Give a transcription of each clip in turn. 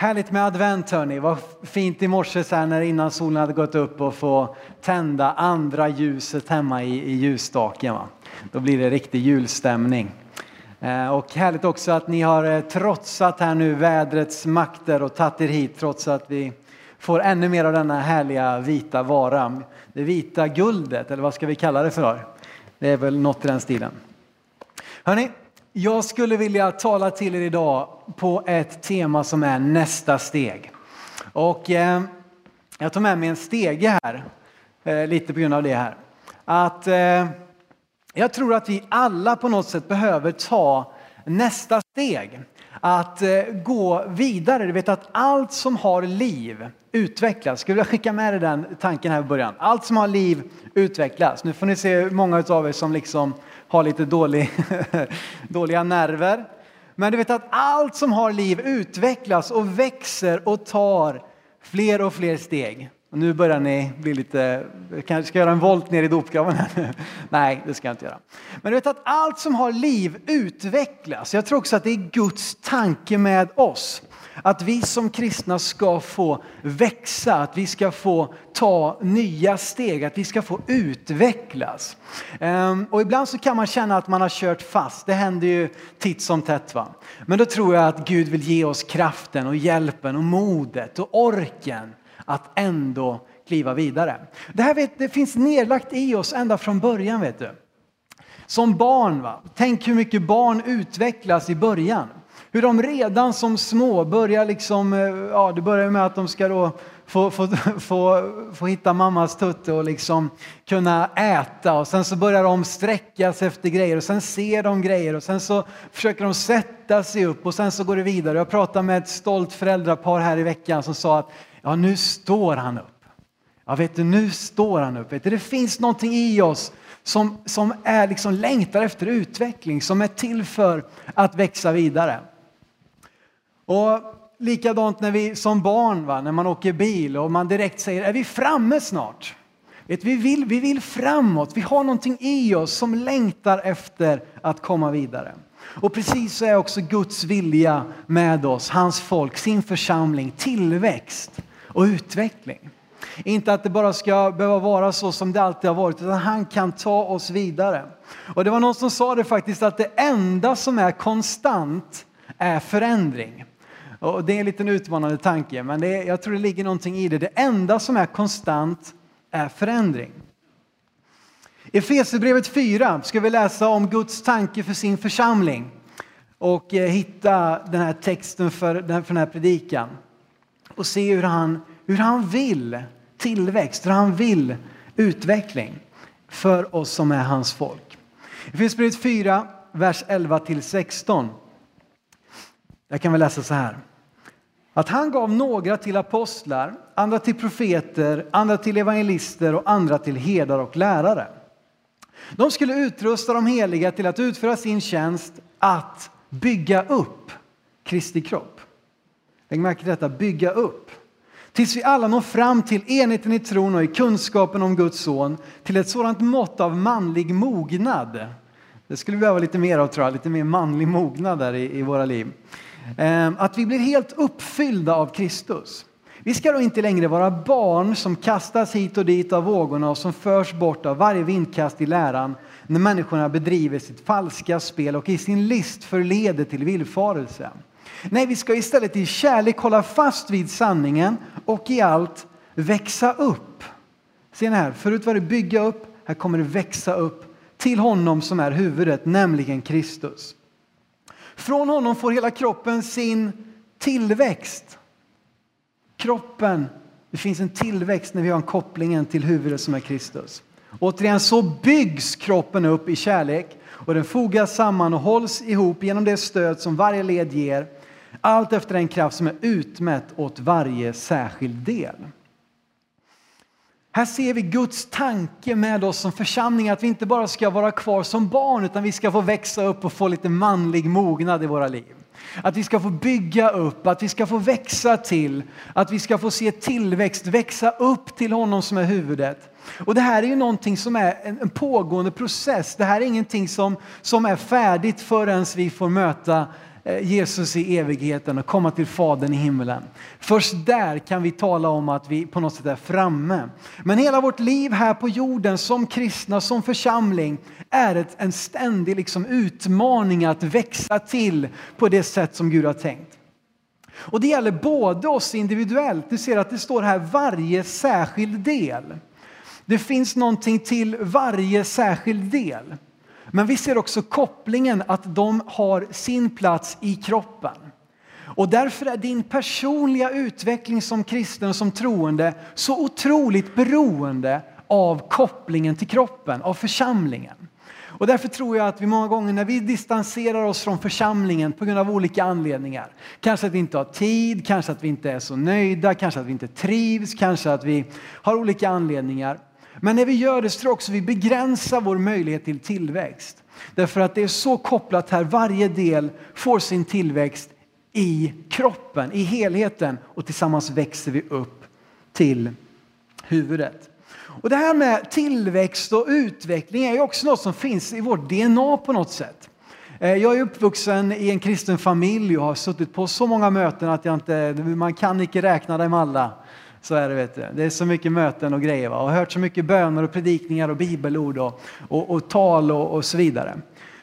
Härligt med advent hörni. Vad fint i morse så här när innan solen hade gått upp och få tända andra ljuset hemma i, i ljusstaken. Va? Då blir det riktig julstämning. Eh, och härligt också att ni har eh, trotsat här nu vädrets makter och tagit er hit trots att vi får ännu mer av denna härliga vita vara. Det vita guldet, eller vad ska vi kalla det för? Det är väl något i den stilen. Hörni, jag skulle vilja tala till er idag på ett tema som är nästa steg. Och eh, jag tar med mig en stege här, eh, lite på grund av det här. Att eh, jag tror att vi alla på något sätt behöver ta nästa steg. Att eh, gå vidare. Du vet att allt som har liv utvecklas. Skulle jag skicka med dig den tanken här i början. Allt som har liv utvecklas. Nu får ni se hur många av er som liksom har lite dålig, dåliga nerver. Men du vet att allt som har liv utvecklas och växer och tar fler och fler steg. Och nu börjar ni bli lite, kanske ska göra en volt ner i dopgraven här Nej, det ska jag inte göra. Men du vet att allt som har liv utvecklas. Jag tror också att det är Guds tanke med oss. Att vi som kristna ska få växa, att vi ska få ta nya steg, att vi ska få utvecklas. Ehm, och ibland så kan man känna att man har kört fast. Det händer ju titt som tätt. Va? Men då tror jag att Gud vill ge oss kraften och hjälpen och modet och orken att ändå kliva vidare. Det här vet, det finns nedlagt i oss ända från början. vet du. Som barn, va? tänk hur mycket barn utvecklas i början. Hur de redan som små börjar liksom, eh, ja det börjar med att de ska då få, få, få, få hitta mammas tutte och liksom kunna äta och sen så börjar de sträckas efter grejer och sen ser de grejer och sen så försöker de sätta sig upp och sen så går det vidare. Jag pratade med ett stolt föräldrapar här i veckan som sa att ja nu står han upp. Ja vet du, nu står han upp. Vet du, det finns någonting i oss som, som är liksom längtar efter utveckling, som är till för att växa vidare. Och likadant när vi som barn, va, när man åker bil och man direkt säger är vi framme snart? Vet, vi, vill, vi vill framåt, vi har någonting i oss som längtar efter att komma vidare. Och precis så är också Guds vilja med oss, hans folk, sin församling, tillväxt och utveckling. Inte att det bara ska behöva vara så som det alltid har varit, utan han kan ta oss vidare. Och det var någon som sa det faktiskt att det enda som är konstant är förändring. Och det är en liten utmanande tanke, men det är, jag tror det ligger någonting i det. Det enda som är konstant är förändring. I Efesierbrevet 4 ska vi läsa om Guds tanke för sin församling och eh, hitta den här texten för den här predikan och se hur han, hur han vill tillväxt, hur han vill utveckling för oss som är hans folk. I Efesierbrevet 4, vers 11 till 16. Jag kan väl läsa så här. Att han gav några till apostlar, andra till profeter, andra till evangelister och andra till herdar och lärare. De skulle utrusta de heliga till att utföra sin tjänst att bygga upp Kristi kropp. Lägg märke till detta, bygga upp. Tills vi alla når fram till enheten i tron och i kunskapen om Guds son, till ett sådant mått av manlig mognad. Det skulle vi behöva lite mer av tror jag, lite mer manlig mognad där i, i våra liv. Ehm, att vi blir helt uppfyllda av Kristus. Vi ska då inte längre vara barn som kastas hit och dit av vågorna och som förs bort av varje vindkast i läran när människorna bedriver sitt falska spel och i sin list förleder till villfarelse. Nej, vi ska istället i kärlek hålla fast vid sanningen och i allt växa upp. Se här, förut var det bygga upp, här kommer det växa upp till honom som är huvudet, nämligen Kristus. Från honom får hela kroppen sin tillväxt. Kroppen, det finns en tillväxt när vi har kopplingen till huvudet som är Kristus. Återigen så byggs kroppen upp i kärlek och den fogas samman och hålls ihop genom det stöd som varje led ger. Allt efter den kraft som är utmätt åt varje särskild del. Här ser vi Guds tanke med oss som församling att vi inte bara ska vara kvar som barn utan vi ska få växa upp och få lite manlig mognad i våra liv. Att vi ska få bygga upp, att vi ska få växa till, att vi ska få se tillväxt, växa upp till honom som är huvudet. Och det här är ju någonting som är en pågående process. Det här är ingenting som, som är färdigt förrän vi får möta Eh, Jesus i evigheten och komma till Fadern i himlen. Först där kan vi tala om att vi på något sätt är framme. Men hela vårt liv här på jorden som kristna, som församling är ett, en ständig liksom utmaning att växa till på det sätt som Gud har tänkt. Och det gäller både oss individuellt, du ser att det står här varje särskild del. Det finns någonting till varje särskild del. Men vi ser också kopplingen att de har sin plats i kroppen. Och därför är din personliga utveckling som kristen och som troende så otroligt beroende av kopplingen till kroppen, av församlingen. Och därför tror jag att vi många gånger när vi distanserar oss från församlingen på grund av olika anledningar, kanske att vi inte har tid, kanske att vi inte är så nöjda, kanske att vi inte trivs, kanske att vi har olika anledningar. Men när vi gör det så tror jag också vi begränsar vår möjlighet till tillväxt. Därför att det är så kopplat här, varje del får sin tillväxt i kroppen, i helheten och tillsammans växer vi upp till huvudet. Och det här med tillväxt och utveckling är också något som finns i vårt DNA på något sätt. Eh, jag är uppvuxen i en kristen familj och har suttit på så många möten att jag inte, man kan inte räkna dem alla. Så är det, vet du. Det är så mycket möten och grejer. Va? Och hört så mycket böner och predikningar och bibelord och, och, och tal och, och så vidare.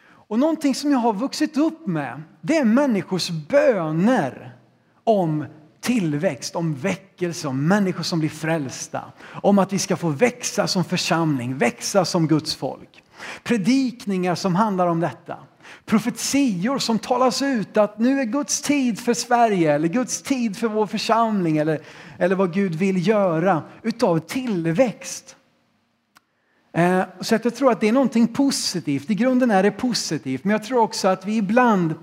Och någonting som jag har vuxit upp med, det är människors böner om tillväxt, om väckelse, om människor som blir frälsta. Om att vi ska få växa som församling, växa som Guds folk. Predikningar som handlar om detta. Profetior som talas ut att nu är Guds tid för Sverige eller Guds tid för vår församling eller, eller vad Gud vill göra utav tillväxt. Eh, så att jag tror att det är någonting positivt. I grunden är det positivt. Men jag tror också att vi ibland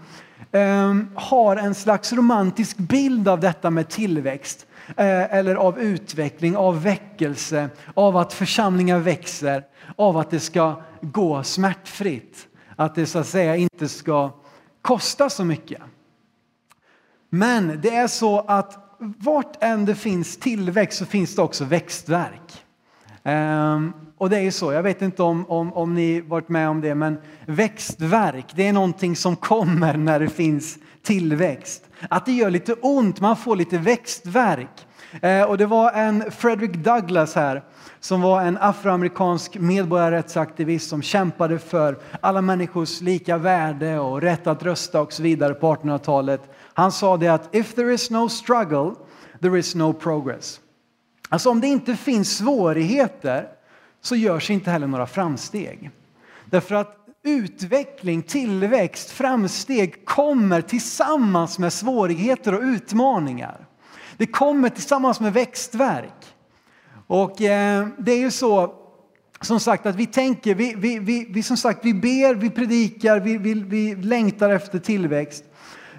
ehm, har en slags romantisk bild av detta med tillväxt eh, eller av utveckling, av väckelse, av att församlingar växer, av att det ska gå smärtfritt. Att det så att säga inte ska kosta så mycket. Men det är så att vart än det finns tillväxt så finns det också växtverk. Ehm, och det är ju så, jag vet inte om, om, om ni varit med om det, men växtverk, det är någonting som kommer när det finns tillväxt. Att det gör lite ont, man får lite växtverk. Eh, och det var en Frederick Douglass här som var en afroamerikansk medborgarrättsaktivist som kämpade för alla människors lika värde och rätt att rösta och så vidare på 1800-talet. Han sa det att if there is no struggle, there is no progress. Alltså om det inte finns svårigheter så görs inte heller några framsteg. Därför att utveckling, tillväxt, framsteg kommer tillsammans med svårigheter och utmaningar. Det kommer tillsammans med växtverk. Och eh, det är ju så som sagt att vi tänker, vi, vi, vi, vi, som sagt, vi ber, vi predikar, vi, vi, vi längtar efter tillväxt.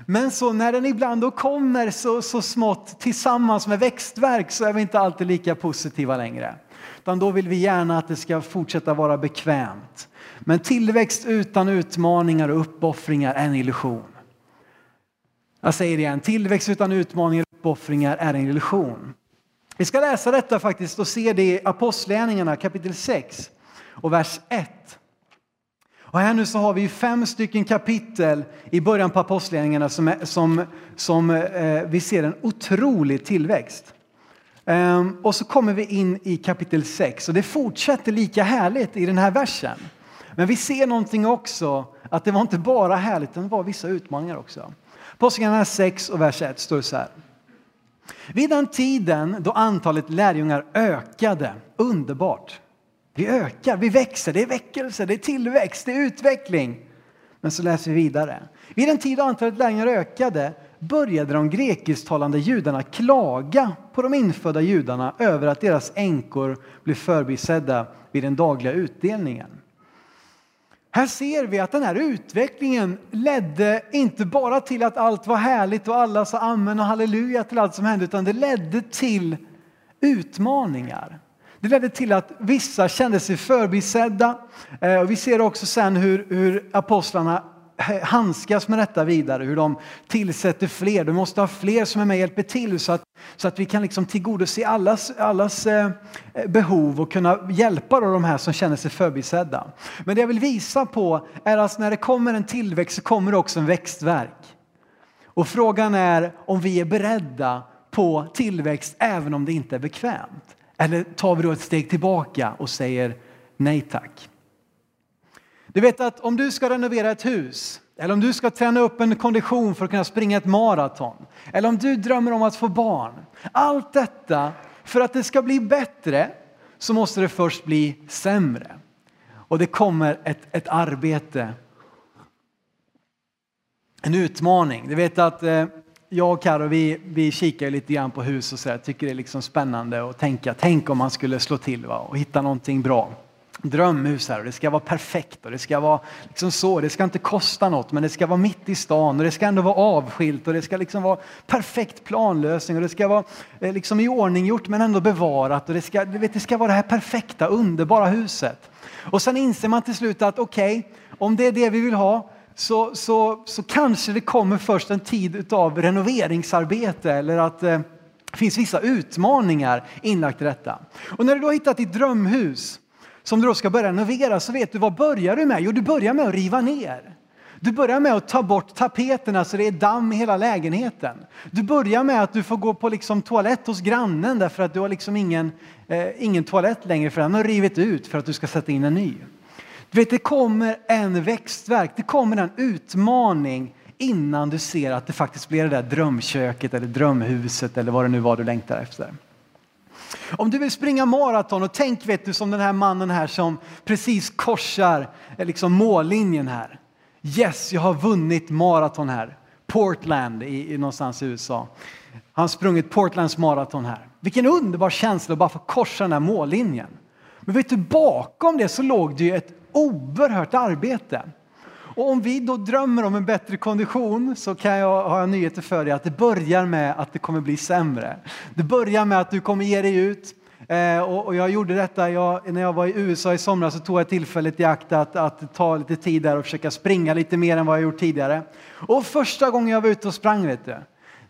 Men så när den ibland då kommer så, så smått tillsammans med växtverk så är vi inte alltid lika positiva längre. Utan då vill vi gärna att det ska fortsätta vara bekvämt. Men tillväxt utan utmaningar och uppoffringar är en illusion. Jag säger det igen, tillväxt utan utmaningar uppoffringar är en illusion. Vi ska läsa detta faktiskt och se det i Apostlagärningarna kapitel 6 och vers 1. Och här nu så har vi fem stycken kapitel i början på Apostlagärningarna som, som, som eh, vi ser en otrolig tillväxt. Ehm, och så kommer vi in i kapitel 6 och det fortsätter lika härligt i den här versen. Men vi ser någonting också, att det var inte bara härligt, utan det var vissa utmaningar också. Apostlagärningarna 6 och vers 1 står det så här. Vid den tiden då antalet lärjungar ökade, underbart. Vi ökar, vi växer, det är väckelse, det är tillväxt, det är utveckling. Men så läser vi vidare. Vid den tid då antalet lärjungar ökade började de grekisktalande judarna klaga på de infödda judarna över att deras änkor blev förbisedda vid den dagliga utdelningen. Här ser vi att den här utvecklingen ledde inte bara till att allt var härligt och alla sa amen och halleluja till allt som hände, utan det ledde till utmaningar. Det ledde till att vissa kände sig förbisedda. Eh, och vi ser också sen hur, hur apostlarna handskas med detta vidare, hur de tillsätter fler. Du måste ha fler som är med och hjälper till så att, så att vi kan liksom tillgodose allas, allas eh, behov och kunna hjälpa då de här som känner sig förbisedda. Men det jag vill visa på är att när det kommer en tillväxt så kommer det också en växtverk. Och frågan är om vi är beredda på tillväxt även om det inte är bekvämt. Eller tar vi då ett steg tillbaka och säger nej tack? Du vet att om du ska renovera ett hus eller om du ska träna upp en kondition för att kunna springa ett maraton eller om du drömmer om att få barn. Allt detta, för att det ska bli bättre så måste det först bli sämre. Och det kommer ett, ett arbete, en utmaning. Du vet att eh, jag och Karo, vi, vi kikar lite grann på hus och så här, tycker det är liksom spännande att tänka, tänk om man skulle slå till va, och hitta någonting bra. Drömhus här och det ska vara perfekt och det ska vara liksom så, det ska inte kosta något men det ska vara mitt i stan och det ska ändå vara avskilt och det ska liksom vara perfekt planlösning och det ska vara eh, liksom i ordning gjort men ändå bevarat och det ska, du vet, det ska vara det här perfekta, underbara huset. Och sen inser man till slut att okej, okay, om det är det vi vill ha så, så, så kanske det kommer först en tid av renoveringsarbete eller att eh, det finns vissa utmaningar inlagt i detta. Och när du då har hittat ditt drömhus som du då ska börja renovera så vet du vad börjar du med? Jo, du börjar med att riva ner. Du börjar med att ta bort tapeterna så det är damm i hela lägenheten. Du börjar med att du får gå på liksom toalett hos grannen därför att du har liksom ingen, eh, ingen toalett längre för den har rivit ut för att du ska sätta in en ny. Du vet, det kommer en växtverk, det kommer en utmaning innan du ser att det faktiskt blir det där drömköket eller drömhuset eller vad det nu var du längtar efter. Om du vill springa maraton och tänk vet du som den här mannen här som precis korsar eh, liksom mållinjen här. Yes, jag har vunnit maraton här. Portland i, i någonstans i USA. Han har sprungit Portlands maraton här. Vilken underbar känsla att bara få korsa den här mållinjen. Men vet du, bakom det så låg det ju ett oerhört arbete. Och om vi då drömmer om en bättre kondition så kan jag ha nyheter för dig att det börjar med att det kommer bli sämre. Det börjar med att du kommer ge dig ut. Eh, och, jag gjorde detta, jag, när jag var i USA i somras så tog jag tillfället i akt att, att ta lite tid där och försöka springa lite mer än vad jag gjort tidigare. Och första gången jag var ute och sprang vet du,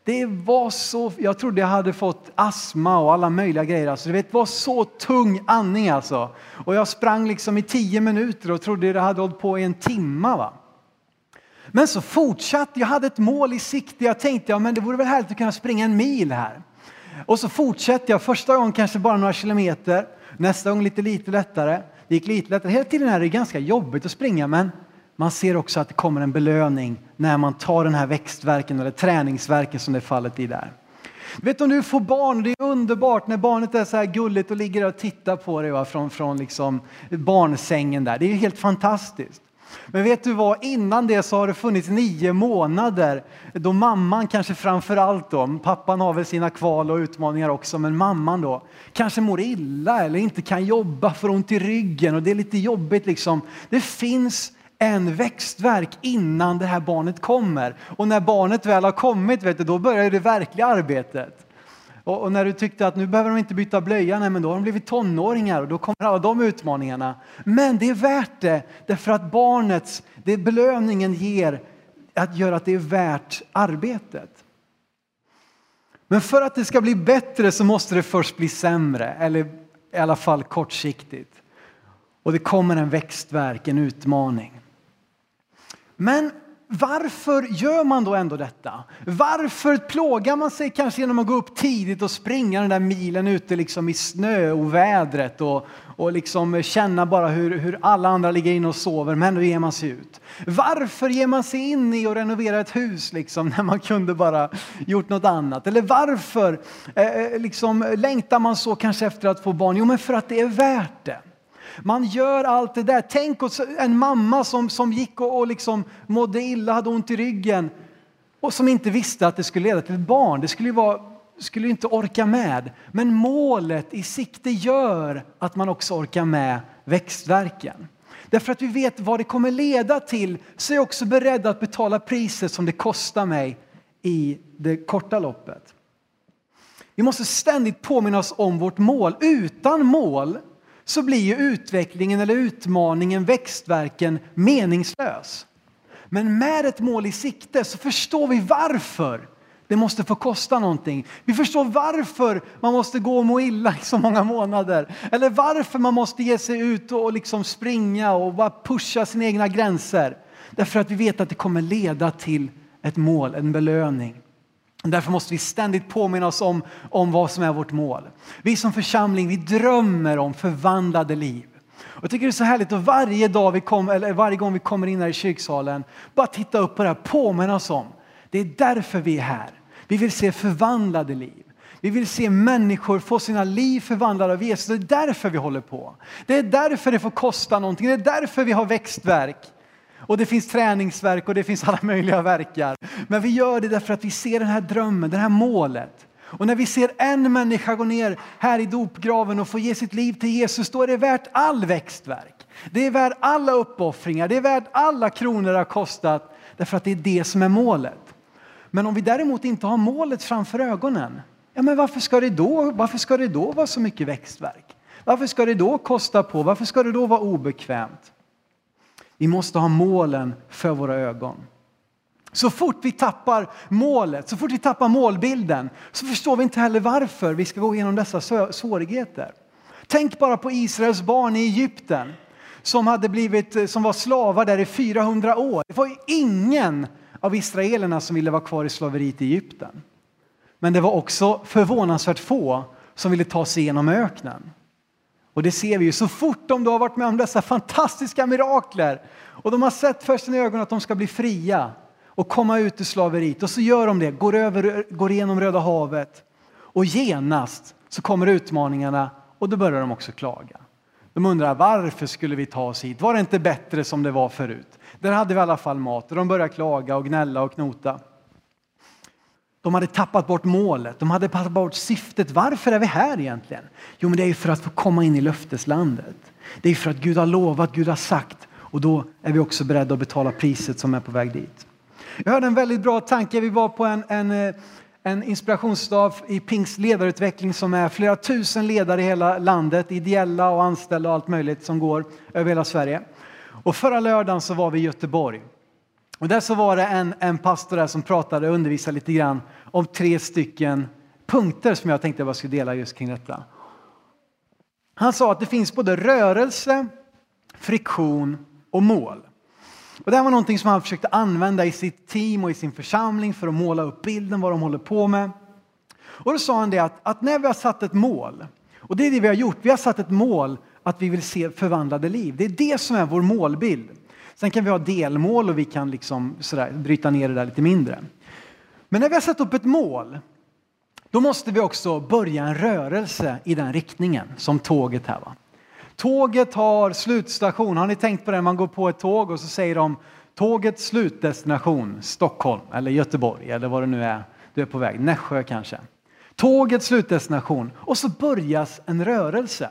det var så, jag trodde jag hade fått astma och alla möjliga grejer. Alltså, det var så tung andning alltså. Och jag sprang liksom i tio minuter och trodde det hade hållit på i en timme. Va? Men så fortsatte jag, hade ett mål i sikte. Jag tänkte ja, men det vore väl härligt att kunna springa en mil här. Och så fortsatte jag, första gången kanske bara några kilometer, nästa gång lite, lite lättare. Det gick lite lättare. Hela tiden är det ganska jobbigt att springa men man ser också att det kommer en belöning när man tar den här växtverken eller träningsverken som det är fallet i där. Vet om du får barn, det är underbart när barnet är så här gulligt och ligger och tittar på dig va, från, från liksom barnsängen där. Det är helt fantastiskt. Men vet du vad, innan det så har det funnits nio månader då mamman kanske framför allt då, pappan har väl sina kval och utmaningar också, men mamman då kanske mår illa eller inte kan jobba för ont i ryggen och det är lite jobbigt liksom. Det finns en växtverk innan det här barnet kommer. Och när barnet väl har kommit, vet du, då börjar det verkliga arbetet. Och, och, när du tyckte att nu behöver de inte byta blöja, nej, men då har de blivit tonåringar och då kommer alla de utmaningarna. Men det är värt det, därför att barnets, det belöningen ger, att göra att det är värt arbetet. Men för att det ska bli bättre så måste det först bli sämre, eller i alla fall kortsiktigt. Och det kommer en växtverk, en utmaning. Men varför gör man då ändå detta? Varför plågar man sig kanske genom att gå upp tidigt och springa den där milen ute liksom i snöovädret och, och liksom känna bara hur, hur alla andra ligger inne och sover, men då ger man sig ut. Varför ger man sig in i att renovera ett hus liksom, när man kunde bara gjort något annat? Eller varför eh, eh liksom, längtar man så kanske efter att få barn? Jo, men för att det är värt det. Man gör allt det där. Tänk oss en mamma som, som gick och, och liksom mådde illa, hade ont i ryggen och som inte visste att det skulle leda till ett barn. Det skulle ju vara skulle inte orka med. Men målet i sikte gör att man också orkar med växtverken. Därför att vi vet vad det kommer leda till så är jag också beredd att betala priset som det kostar mig i det korta loppet. Vi måste ständigt påminna oss om vårt mål. Utan mål så blir ju utvecklingen eller utmaningen, växtverken meningslös. Men med ett mål i sikte så förstår vi varför det måste få kosta någonting. Vi förstår varför man måste gå och må illa i så många månader. Eller varför man måste ge sig ut och liksom springa och bara pusha sina egna gränser. Därför att vi vet att det kommer leda till ett mål, en belöning. Därför måste vi ständigt påminna oss om, om vad som är vårt mål. Vi som församling vi drömmer om förvandlade liv. Och jag tycker det är så härligt att varje, dag vi kom, eller varje gång vi kommer in här i kyrksalen bara titta upp på det här, påminna oss om det är därför vi är här. Vi vill se förvandlade liv. Vi vill se människor få sina liv förvandlade av Jesus. Det är därför vi håller på. Det är därför det får kosta någonting. Det är därför vi har växtverk. Och det finns träningsverk och det finns alla möjliga verkar. Men vi gör det därför att vi ser den här drömmen, det här målet. Och när vi ser en människa gå ner här i dopgraven och få ge sitt liv till Jesus, då är det värt all växtverk. Det är värt alla uppoffringar, det är värt alla kronor det har kostat, därför att det är det som är målet. Men om vi däremot inte har målet framför ögonen, ja men varför ska det då, varför ska det då vara så mycket växtverk? Varför ska det då kosta på? Varför ska det då vara obekvämt? Vi måste ha målen för våra ögon. Så fort vi tappar målet, så fort vi tappar målbilden, så förstår vi inte heller varför vi ska gå igenom dessa svårigheter. Tänk bara på Israels barn i Egypten som, hade blivit, eh, som var slavar där i 400 år. Det var ju ingen av israelerna som ville vara kvar i slaveriet i Egypten. Men det var också förvånansvärt få som ville ta sig igenom öknen. Och det ser vi ju så fort de då har varit med om dessa fantastiska mirakler och de har sett för sina ögon att de ska bli fria och komma ut ur slaveriet och så gör de det, går, över, går igenom Röda havet och genast så kommer utmaningarna och då börjar de också klaga. De undrar varför skulle vi ta oss hit? Var det inte bättre som det var förut? Där hade vi i alla fall mat och de börjar klaga och gnälla och knota. De hade tappat bort målet, de hade tappat bort syftet. Varför är vi här egentligen? Jo, men det är för att få komma in i löfteslandet. Det är för att Gud har lovat, Gud har sagt och då är vi också beredda att betala priset som är på väg dit. Jag hörde en väldigt bra tanke. Vi var på en, en, eh, en inspirationsdag i Pings ledarutveckling som är flera tusen ledare i hela landet, ideella och anställda och allt möjligt som går över hela Sverige. Och förra lördagen så var vi i Göteborg. Och där så var det en, en pastor där som pratade och undervisade lite grann om tre stycken punkter som jag tänkte jag skulle dela just kring detta. Han sa att det finns både rörelse, friktion och mål. Och det här var någonting som han försökte använda i sitt team och i sin församling för att måla upp bilden vad de håller på med. Och då sa han det att, att när vi har satt ett mål, och det är det vi har gjort, vi har satt ett mål att vi vill se förvandlade liv. Det är det som är vår målbild. Sen kan vi ha delmål och vi kan liksom sådär, bryta ner det där lite mindre. Men när vi har satt upp ett mål, då måste vi också börja en rörelse i den riktningen, som tåget här. Va? Tåget har slutstation. Har ni tänkt på det? Man går på ett tåg och så säger de tågets slutdestination Stockholm eller Göteborg eller vad det nu är du är på väg. Nässjö kanske. Tågets slutdestination och så börjas en rörelse.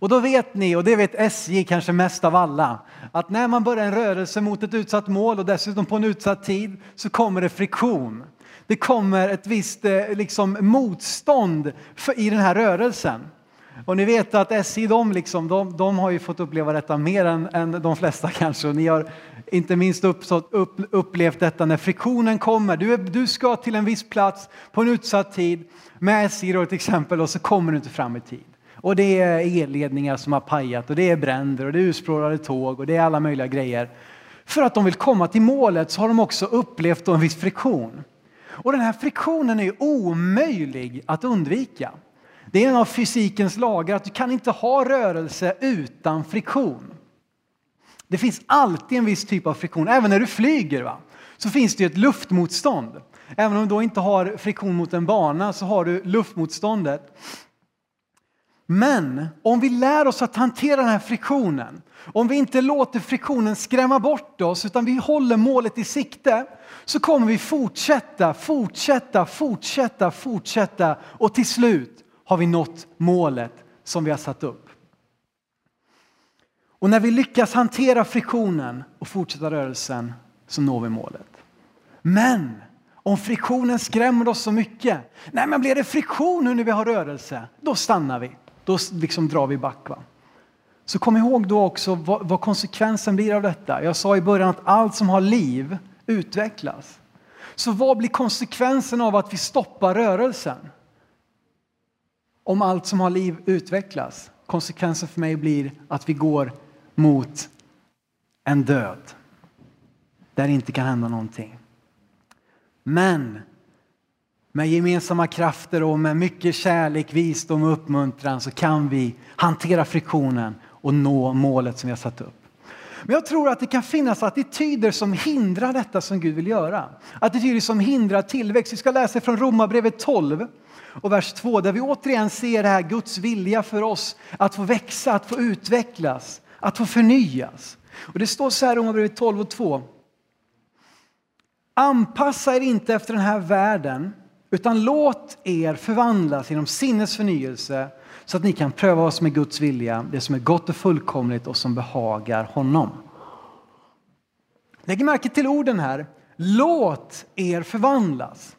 Och då vet ni, och det vet SJ kanske mest av alla, att när man börjar en rörelse mot ett utsatt mål och dessutom på en utsatt tid så kommer det friktion. Det kommer ett visst eh, liksom, motstånd i den här rörelsen. Och ni vet att SJ de, liksom, de, de har ju fått uppleva detta mer än, än de flesta kanske. Och ni har inte minst upp, upp, upplevt detta när friktionen kommer. Du, är, du ska till en viss plats på en utsatt tid med SJ då till exempel och så kommer du inte fram i tid. Och det är elledningar som har pajat och det är bränder och det är urspårade tåg och det är alla möjliga grejer. För att de vill komma till målet så har de också upplevt en viss friktion. Och den här friktionen är omöjlig att undvika. Det är en av fysikens lagar att du kan inte ha rörelse utan friktion. Det finns alltid en viss typ av friktion, även när du flyger va? så finns det ett luftmotstånd. Även om du då inte har friktion mot en bana så har du luftmotståndet. Men om vi lär oss att hantera den här friktionen, om vi inte låter friktionen skrämma bort oss utan vi håller målet i sikte så kommer vi fortsätta, fortsätta, fortsätta, fortsätta och till slut har vi nått målet som vi har satt upp. Och när vi lyckas hantera friktionen och fortsätta rörelsen så når vi målet. Men om friktionen skrämmer oss så mycket, nej men blir det friktion nu när vi har rörelse, då stannar vi. Då liksom drar vi back. Va? Så kom ihåg då också vad, vad konsekvensen blir av detta. Jag sa i början att allt som har liv utvecklas. Så vad blir konsekvensen av att vi stoppar rörelsen? Om allt som har liv utvecklas. Konsekvensen för mig blir att vi går mot en död. Där det inte kan hända någonting. Men med gemensamma krafter och med mycket kärlek, visdom och uppmuntran så kan vi hantera friktionen och nå målet som vi har satt upp. Men jag tror att det kan finnas attityder som hindrar detta som Gud vill göra. Attityder som hindrar tillväxt. Vi ska läsa från Romarbrevet 12 och vers 2 där vi återigen ser det här Guds vilja för oss att få växa, att få utvecklas, att få förnyas. Och det står så här i Romarbrevet 12 och 2. Anpassa er inte efter den här världen utan låt er förvandlas genom sinnes förnyelse så att ni kan pröva vad som är Guds vilja, det som är gott och fullkomligt och som behagar honom. Lägg märke till orden här. Låt er förvandlas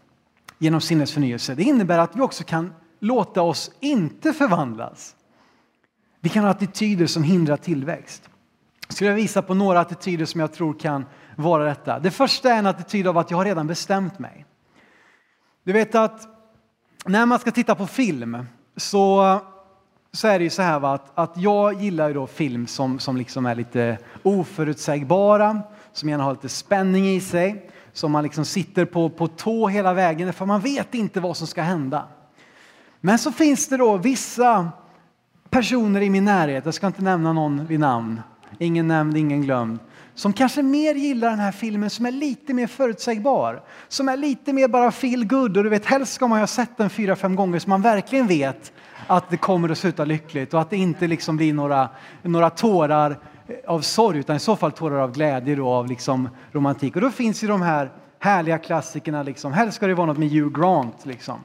genom sinnesförnyelse. Det innebär att vi också kan låta oss inte förvandlas. Vi kan ha attityder som hindrar tillväxt. Jag skulle visa på några attityder som jag tror kan vara detta. Det första är en attityd av att jag har redan bestämt mig. Du vet att när man ska titta på film så, så är det ju så här va, att, att jag gillar ju då film som, som liksom är lite oförutsägbara, som gärna har lite spänning i sig, som man liksom sitter på, på tå hela vägen för man vet inte vad som ska hända. Men så finns det då vissa personer i min närhet, jag ska inte nämna någon vid namn, ingen nämnd, ingen glömd, som kanske mer gillar den här filmen som är lite mer förutsägbar. Som är lite mer bara feel good och du vet helst ska man ha sett den fyra, fem gånger så man verkligen vet att det kommer att sluta lyckligt och att det inte liksom blir några, några tårar av sorg utan i så fall tårar av glädje och av liksom romantik. Och då finns ju de här härliga klassikerna liksom. Helst ska det vara något med Hugh Grant liksom.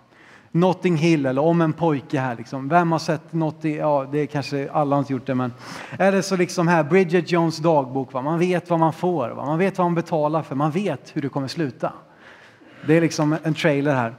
Notting Hill eller Om en pojke här. Liksom. Vem har sett Notting... Ja, det är kanske alla har inte gjort det, men eller så liksom här Bridget Jones dagbok. Va? Man vet vad man får, va? man vet vad man betalar för, man vet hur det kommer sluta. Det är liksom en trailer här.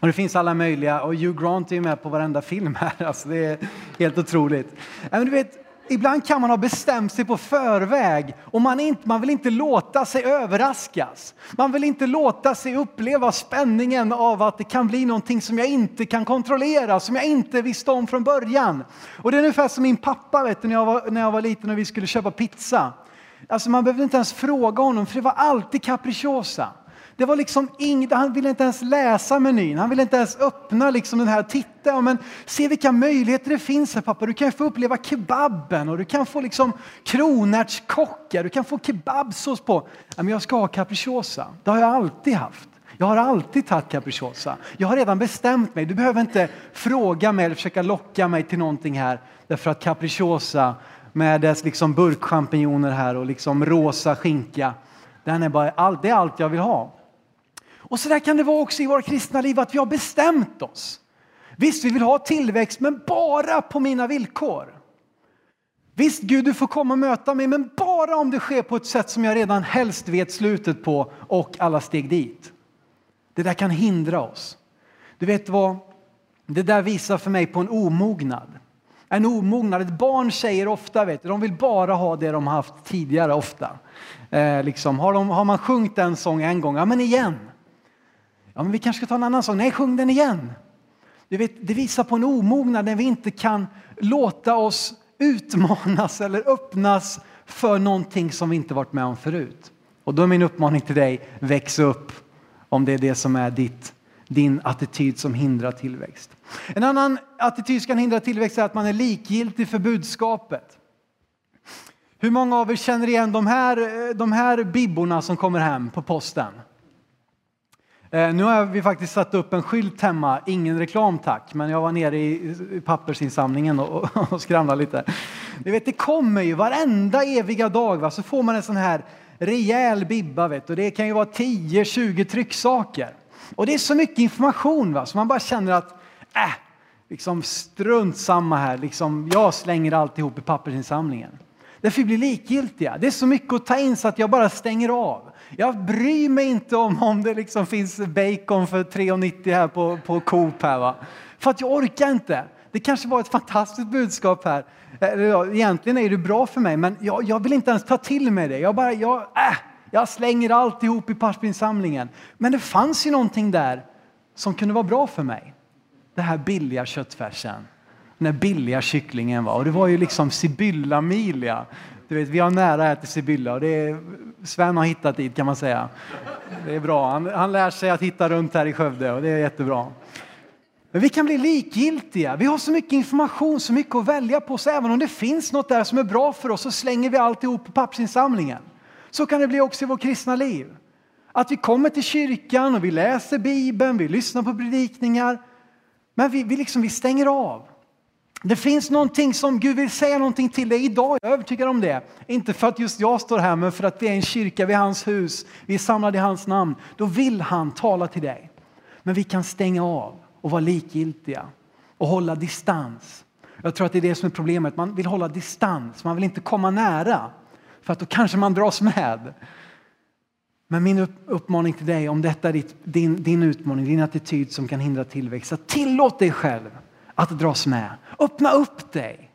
Och det finns alla möjliga, och Hugh Grant är med på varenda film här. Alltså det är helt otroligt. Men du vet, Ibland kan man ha bestämt sig på förväg och man, inte, man vill inte låta sig överraskas. Man vill inte låta sig uppleva spänningen av att det kan bli någonting som jag inte kan kontrollera, som jag inte visste om från början. Och det är ungefär som min pappa vet du, när, jag var, när jag var liten och vi skulle köpa pizza. Alltså man behövde inte ens fråga honom för det var alltid capricciosa. Det var liksom inget, han ville inte ens läsa menyn, han ville inte ens öppna liksom den här titta. Men se vilka möjligheter det finns här pappa. Du kan få uppleva kebaben och du kan få liksom kronärtskocka, du kan få kebabsås på. Men jag ska ha capricciosa, det har jag alltid haft. Jag har alltid tagit capricciosa. Jag har redan bestämt mig. Du behöver inte fråga mig eller försöka locka mig till någonting här. Därför att capricciosa med dess liksom burkchampinjoner här och liksom rosa skinka. Den är bara, det är allt jag vill ha. Och så där kan det vara också i våra kristna liv att vi har bestämt oss. Visst, vi vill ha tillväxt, men bara på mina villkor. Visst, Gud, du får komma och möta mig, men bara om det sker på ett sätt som jag redan helst vet slutet på och alla steg dit. Det där kan hindra oss. Du vet vad? Det där visar för mig på en omognad. En omognad. Ett barn säger ofta, vet du, de vill bara ha det de haft tidigare ofta. Eh, liksom, har, de, har man sjungit en sång en gång, ja men igen. Ja, men vi kanske ska ta en annan sång. Nej, sjung den igen. Du vet, det visar på en omognad när vi inte kan låta oss utmanas eller öppnas för någonting som vi inte varit med om förut. Och då är min uppmaning till dig, väx upp om det är det som är ditt, din attityd som hindrar tillväxt. En annan attityd som kan hindra tillväxt är att man är likgiltig för budskapet. Hur många av er känner igen de här, eh, de här bibborna som kommer hem på posten? Eh, nu har vi faktiskt satt upp en skylt hemma, ingen reklam tack, men jag var nere i pappersinsamlingen och, och skramlade lite. Ni vet, det kommer ju varenda eviga dag va? så får man en sån här rejäl bibba vet, och det kan ju vara 10-20 trycksaker. Och det är så mycket information va? så man bara känner att äh, liksom strunt samma här, liksom, jag slänger alltihop i pappersinsamlingen. Därför blir likgiltiga. Det är så mycket att ta in så att jag bara stänger av. Jag bryr mig inte om om det liksom finns bacon för 3,90 här på, på Coop här va. För att jag orkar inte. Det kanske var ett fantastiskt budskap här. Egentligen är det bra för mig men jag, jag vill inte ens ta till mig det. Jag bara, jag, äh, jag slänger alltihop i pappersinsamlingen. Men det fanns ju någonting där som kunde vara bra för mig. Den här billiga köttfärsen. Den här billiga kycklingen Va? Och det var ju liksom Sibylla Milia du vet, vi har nära här till Sibylla och det är, Sven har hittat dit kan man säga. Det är bra. Han, han lär sig att hitta runt här i Skövde och det är jättebra. Men vi kan bli likgiltiga. Vi har så mycket information, så mycket att välja på, så även om det finns något där som är bra för oss så slänger vi alltihop på pappersinsamlingen. Så kan det bli också i vårt kristna liv. Att vi kommer till kyrkan och vi läser Bibeln, vi lyssnar på predikningar, men vi, vi, liksom, vi stänger av. Det finns någonting som Gud vill säga någonting till dig idag, jag är övertygad om det. Inte för att just jag står här, men för att vi är en kyrka vid hans hus, vi är samlade i hans namn. Då vill han tala till dig. Men vi kan stänga av och vara likgiltiga och hålla distans. Jag tror att det är det som är problemet, man vill hålla distans, man vill inte komma nära. För att då kanske man dras med. Men min uppmaning till dig, om detta är din, din utmaning, din attityd som kan hindra tillväxt, så tillåt dig själv att dras med. Öppna upp dig.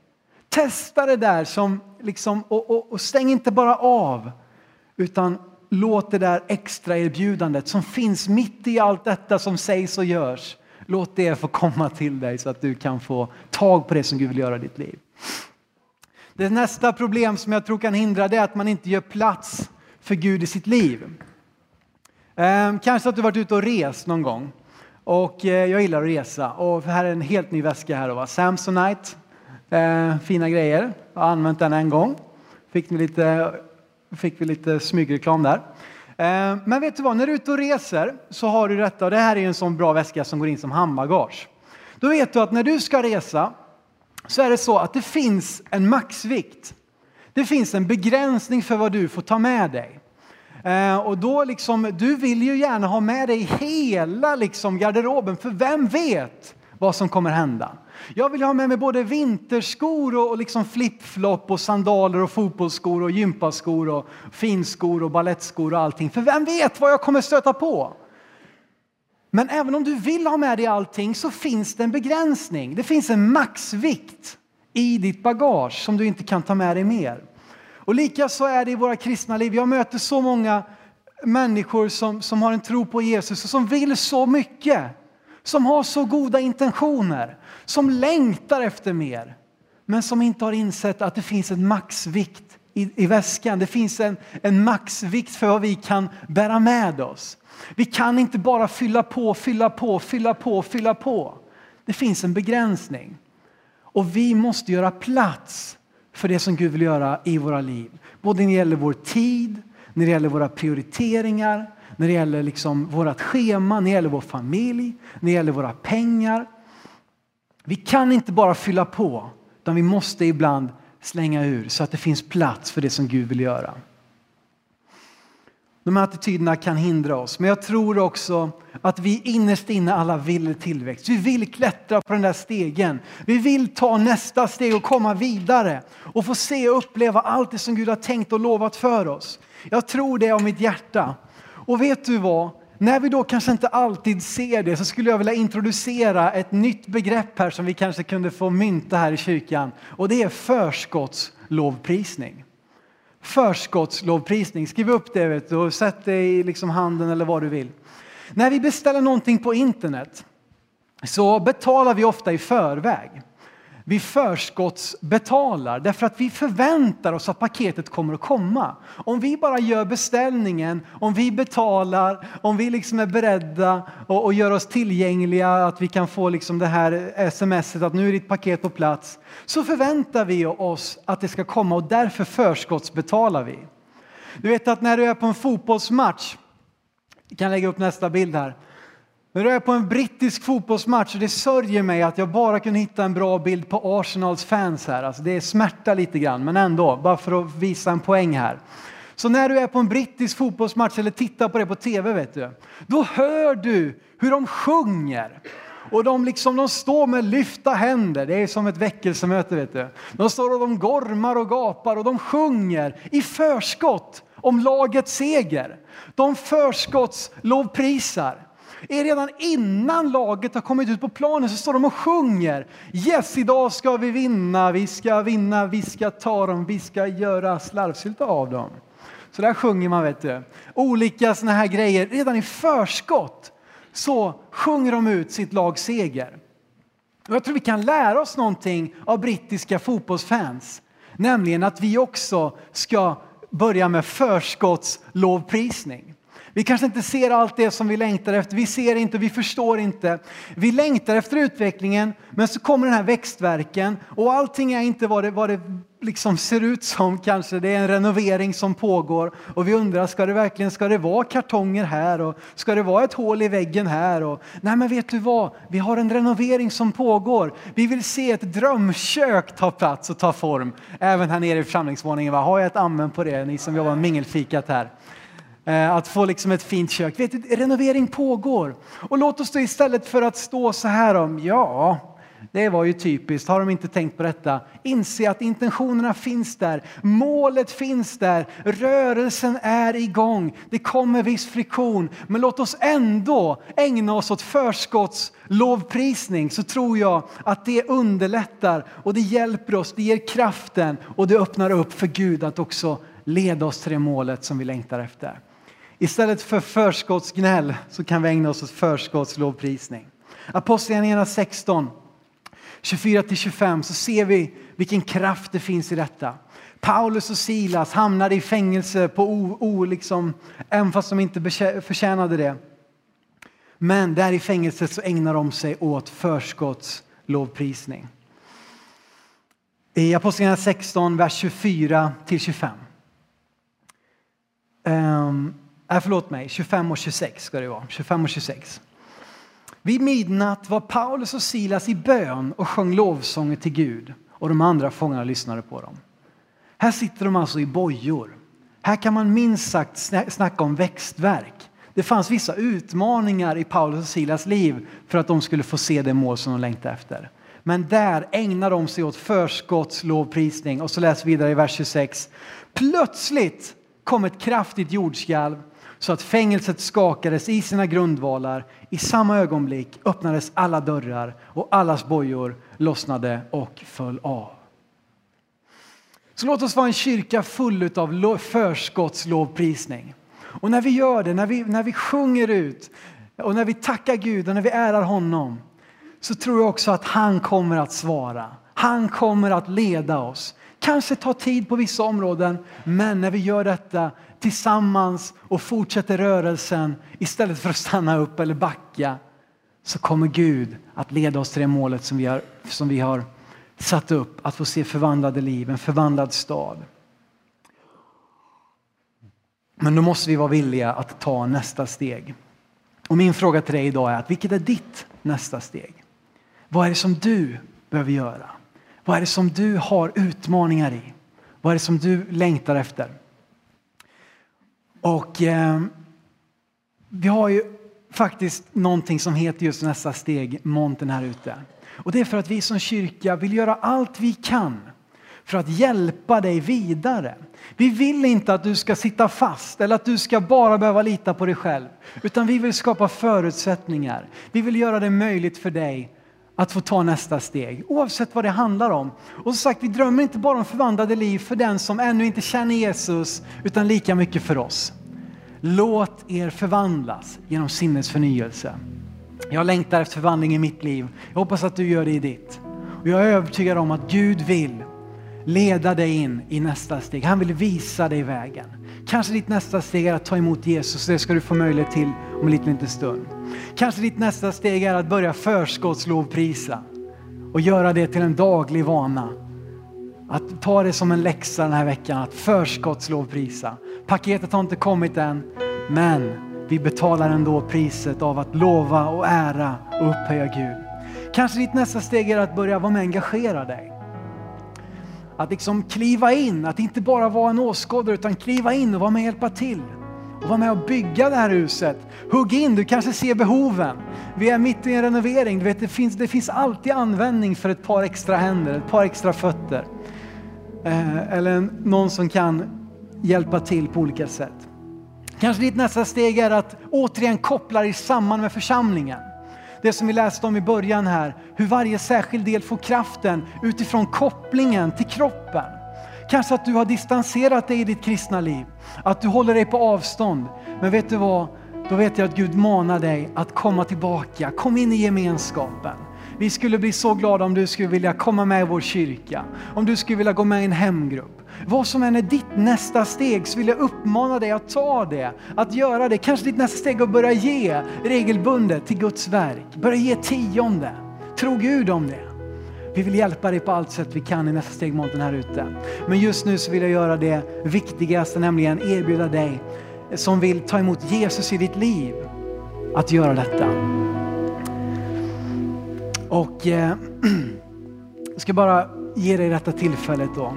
Testa det där som liksom, och, och, och stäng inte bara av, utan låt det där extra erbjudandet som finns mitt i allt detta som sägs och görs. Låt det få komma till dig så att du kan få tag på det som Gud vill göra i ditt liv. Det nästa problem som jag tror kan hindra det är att man inte gör plats för Gud i sitt liv. Ehm, kanske att du varit ute och rest någon gång. Och eh, jag gillar att resa. Och här är en helt ny väska här. Va? Samsonite. Eh, fina grejer. Jag har använt den en gång. Fick vi lite, fick vi lite smygreklam där. Eh, men vet du vad, när du är ute och reser så har du detta. Och det här är en sån bra väska som går in som handbagage. Då vet du att när du ska resa så är det så att det finns en maxvikt. Det finns en begränsning för vad du får ta med dig. Eh, och då liksom, du vill ju gärna ha med dig hela liksom garderoben, för vem vet vad som kommer hända? Jag vill ha med mig både vinterskor och, och liksom flipflop och sandaler och fotbollsskor och gympaskor och finskor och ballettskor och allting. För vem vet vad jag kommer stöta på? Men även om du vill ha med dig allting så finns det en begränsning. Det finns en maxvikt i ditt bagage som du inte kan ta med dig mer. Och likaså är det i våra kristna liv. Jag möter så många människor som, som har en tro på Jesus och som vill så mycket. Som har så goda intentioner, som längtar efter mer. Men som inte har insett att det finns en maxvikt i, i väskan. Det finns en, en maxvikt för vad vi kan bära med oss. Vi kan inte bara fylla på, fylla på, fylla på, fylla på. Det finns en begränsning. Och vi måste göra plats för det som Gud vill göra i våra liv. Både när det gäller vår tid, när det gäller våra prioriteringar, när det gäller liksom vårt schema, när det gäller vår familj, när det gäller våra pengar. Vi kan inte bara fylla på, utan vi måste ibland slänga ur så att det finns plats för det som Gud vill göra. De här attityderna kan hindra oss, men jag tror också att vi innerst inne alla vill tillväxt. Vi vill klättra på den där stegen. Vi vill ta nästa steg och komma vidare och få se och uppleva allt det som Gud har tänkt och lovat för oss. Jag tror det av mitt hjärta. Och vet du vad? När vi då kanske inte alltid ser det så skulle jag vilja introducera ett nytt begrepp här som vi kanske kunde få mynta här i kyrkan och det är förskottslovprisning förskottslovprisning. Skriv upp det vet du, och sätt det i liksom handen eller vad du vill. När vi beställer någonting på internet så betalar vi ofta i förväg. Vi förskottsbetalar därför att vi förväntar oss att paketet kommer att komma. Om vi bara gör beställningen, om vi betalar, om vi liksom är beredda och, och gör oss tillgängliga, att vi kan få liksom det här smset att nu är ditt paket på plats, så förväntar vi oss att det ska komma och därför förskottsbetalar vi. Du vet att när du är på en fotbollsmatch, jag kan lägga upp nästa bild här, när du är på en brittisk fotbollsmatch och det sörjer mig att jag bara kunde hitta en bra bild på Arsenals fans här. Alltså det smärtar lite grann, men ändå, bara för att visa en poäng här. Så när du är på en brittisk fotbollsmatch eller tittar på det på tv, vet du, då hör du hur de sjunger. Och de, liksom, de står med lyfta händer, det är som ett väckelsemöte. Vet du. De står och de gormar och gapar och de sjunger i förskott om lagets seger. De förskottslovprisar är redan innan laget har kommit ut på planen så står de och sjunger. Yes, idag ska vi vinna, vi ska vinna, vi ska ta dem, vi ska göra slarvsylta av dem. Så där sjunger man, vet du. Olika såna här grejer. Redan i förskott så sjunger de ut sitt lags seger. Och jag tror vi kan lära oss någonting av brittiska fotbollsfans Nämligen att vi också ska börja med förskottslovprisning. Vi kanske inte ser allt det som vi längtar efter. Vi ser inte, vi förstår inte. Vi längtar efter utvecklingen, men så kommer den här växtverken och allting är inte vad det, vad det liksom ser ut som kanske. Det är en renovering som pågår och vi undrar, ska det verkligen ska det vara kartonger här och ska det vara ett hål i väggen här? Och, nej men vet du vad, vi har en renovering som pågår. Vi vill se ett drömkök ta plats och ta form. Även här nere i församlingsvåningen. Har jag ett amen på det, ni som jobbar med mingelfikat här? Eh, att få liksom ett fint kök. Vet du, renovering pågår. Och låt oss då istället för att stå så här om, ja, det var ju typiskt, har de inte tänkt på detta? Inse att intentionerna finns där, målet finns där, rörelsen är igång, det kommer viss friktion. Men låt oss ändå ägna oss åt förskottslovprisning så tror jag att det underlättar och det hjälper oss, det ger kraften och det öppnar upp för Gud att också leda oss till det målet som vi längtar efter. Istället för förskottsgnäll så kan vi ägna oss åt förskottslovprisning. Apostlagärningarna 16, 24-25 så ser vi vilken kraft det finns i detta. Paulus och Silas hamnade i fängelse på o, o liksom, även fast de inte förtjänade det. Men där i fängelset så ägnar de sig åt förskottslovprisning. I Apostlagärningarna 16, vers 24 25. Um, äh, förlåt mig, 25 och 26 ska det vara. 25 och 26. Vid midnatt var Paulus och Silas i bön och sjöng lovsånger till Gud och de andra fångarna lyssnade på dem. Här sitter de alltså i bojor. Här kan man minst sagt snacka om växtverk. Det fanns vissa utmaningar i Paulus och Silas liv för att de skulle få se det mål som de längtade efter. Men där ägnar de sig åt förskottslovprisning och så läser vi vidare i vers 26. Plötsligt kom ett kraftigt jordskalv så att fängelset skakades i sina grundvalar. I samma ögonblick öppnades alla dörrar och allas bojor lossnade och föll av. Så låt oss vara en kyrka full av förskottslovprisning. Och när vi gör det, när vi, när vi sjunger ut och när vi tackar Gud och när vi ärar honom så tror jag också att han kommer att svara. Han kommer att leda oss. Kanske ta tid på vissa områden, men när vi gör detta tillsammans och fortsätter rörelsen istället för att stanna upp eller backa så kommer Gud att leda oss till det målet som vi har, som vi har satt upp, att få se förvandlade liv, en förvandlad stad. Men då måste vi vara villiga att ta nästa steg. Och min fråga till dig idag är att vilket är ditt nästa steg? Vad är det som du behöver göra? Vad är det som du har utmaningar i? Vad är det som du längtar efter? Och eh, vi har ju faktiskt någonting som heter just nästa steg, montern här ute. Och det är för att vi som kyrka vill göra allt vi kan för att hjälpa dig vidare. Vi vill inte att du ska sitta fast eller att du ska bara behöva lita på dig själv. Utan vi vill skapa förutsättningar. Vi vill göra det möjligt för dig att få ta nästa steg, oavsett vad det handlar om. Och som sagt, vi drömmer inte bara om förvandlade liv för den som ännu inte känner Jesus, utan lika mycket för oss. Låt er förvandlas genom sinnesförnyelse. Jag längtar efter förvandling i mitt liv. Jag hoppas att du gör det i ditt. Och jag är övertygad om att Gud vill leda dig in i nästa steg. Han vill visa dig vägen. Kanske ditt nästa steg är att ta emot Jesus. Det ska du få möjlighet till om en liten, liten stund. Kanske ditt nästa steg är att börja förskottslovprisa och göra det till en daglig vana. Att ta det som en läxa den här veckan, att förskottslovprisa. Paketet har inte kommit än, men vi betalar ändå priset av att lova och ära och upphöja Gud. Kanske ditt nästa steg är att börja vara med och engagera dig. Att liksom kliva in, att inte bara vara en åskådare utan kliva in och vara med och hjälpa till. Och vara med och bygga det här huset. Hugg in, du kanske ser behoven. Vi är mitt i en renovering, du vet, det, finns, det finns alltid användning för ett par extra händer, ett par extra fötter. Eh, eller någon som kan hjälpa till på olika sätt. Kanske ditt nästa steg är att återigen koppla dig samman med församlingen. Det som vi läste om i början här, hur varje särskild del får kraften utifrån kopplingen till kroppen. Kanske att du har distanserat dig i ditt kristna liv, att du håller dig på avstånd. Men vet du vad? Då vet jag att Gud manar dig att komma tillbaka, kom in i gemenskapen. Vi skulle bli så glada om du skulle vilja komma med i vår kyrka, om du skulle vilja gå med i en hemgrupp. Vad som än är ditt nästa steg så vill jag uppmana dig att ta det, att göra det. Kanske ditt nästa steg att börja ge regelbundet till Guds verk. Börja ge tionde. Tro Gud om det. Vi vill hjälpa dig på allt sätt vi kan i nästa steg stegmonten här ute. Men just nu så vill jag göra det viktigaste, nämligen erbjuda dig som vill ta emot Jesus i ditt liv att göra detta. Och eh, jag ska bara ge dig detta tillfället då.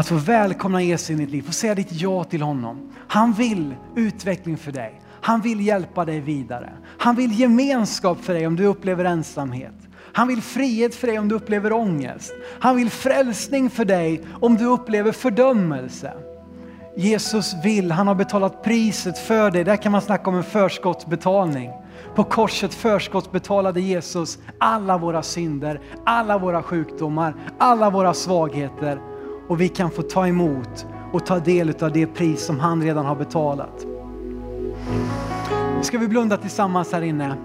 Att få välkomna Jesus i ditt liv, få säga ditt ja till honom. Han vill utveckling för dig. Han vill hjälpa dig vidare. Han vill gemenskap för dig om du upplever ensamhet. Han vill frihet för dig om du upplever ångest. Han vill frälsning för dig om du upplever fördömelse. Jesus vill, han har betalat priset för dig. Där kan man snacka om en förskottsbetalning. På korset förskottsbetalade Jesus alla våra synder, alla våra sjukdomar, alla våra svagheter. Och vi kan få ta emot och ta del av det pris som han redan har betalat. Ska vi blunda tillsammans här inne?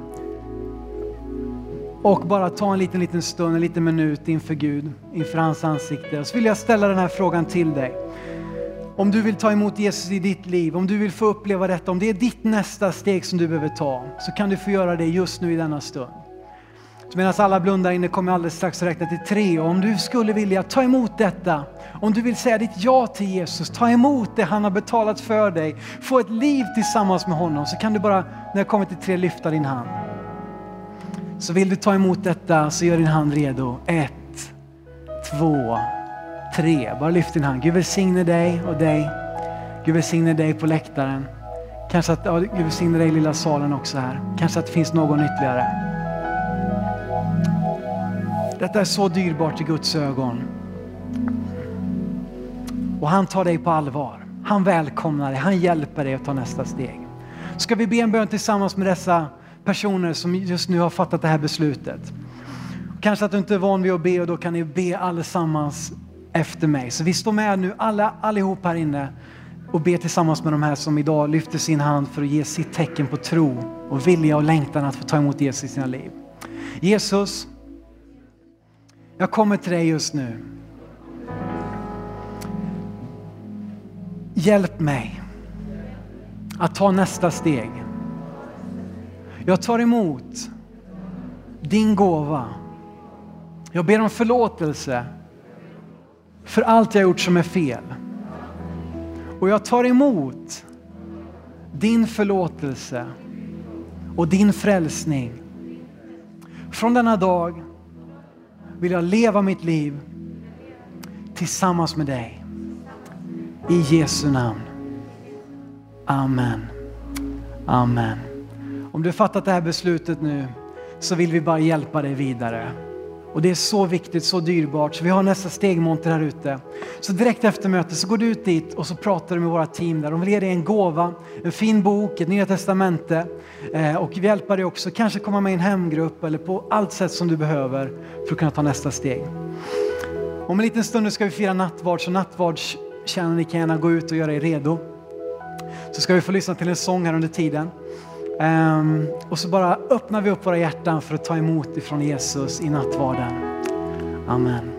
Och bara ta en liten, liten stund, en liten minut inför Gud, inför hans ansikte. Och så vill jag ställa den här frågan till dig. Om du vill ta emot Jesus i ditt liv, om du vill få uppleva detta, om det är ditt nästa steg som du behöver ta, så kan du få göra det just nu i denna stund medan alla blundar inne kommer jag alldeles strax räkna till tre. Och om du skulle vilja ta emot detta, om du vill säga ditt ja till Jesus, ta emot det han har betalat för dig, få ett liv tillsammans med honom, så kan du bara, när jag kommer till tre, lyfta din hand. Så vill du ta emot detta så gör din hand redo. Ett, två, tre. Bara lyft din hand. Gud välsigne dig och dig. Gud välsigne dig på läktaren. Kanske att, ja, Gud välsigne dig i lilla salen också här. Kanske att det finns någon ytterligare. Detta är så dyrbart i Guds ögon. Och han tar dig på allvar. Han välkomnar dig, han hjälper dig att ta nästa steg. Ska vi be en bön tillsammans med dessa personer som just nu har fattat det här beslutet. Kanske att du inte är van vid att be och då kan ni be allesammans efter mig. Så vi står med nu alla, allihop här inne och ber tillsammans med de här som idag lyfter sin hand för att ge sitt tecken på tro och vilja och längtan att få ta emot Jesus i sina liv. Jesus, jag kommer till dig just nu. Hjälp mig att ta nästa steg. Jag tar emot din gåva. Jag ber om förlåtelse för allt jag gjort som är fel. Och jag tar emot din förlåtelse och din frälsning. Från denna dag vill jag leva mitt liv tillsammans med dig. I Jesu namn. Amen. Amen. Om du har fattat det här beslutet nu så vill vi bara hjälpa dig vidare. Och det är så viktigt, så dyrbart. Så vi har nästa stegmonter här ute. Så direkt efter mötet så går du ut dit och så pratar du med våra team där. De vill ge dig en gåva, en fin bok, ett nya testamente. Eh, och vi hjälper dig också, kanske komma med i en hemgrupp eller på allt sätt som du behöver för att kunna ta nästa steg. Om en liten stund ska vi fira nattvard, så nattvardstjänaren, ni kan gärna gå ut och göra er redo. Så ska vi få lyssna till en sång här under tiden. Um, och så bara öppnar vi upp våra hjärtan för att ta emot ifrån Jesus i nattvarden. Amen.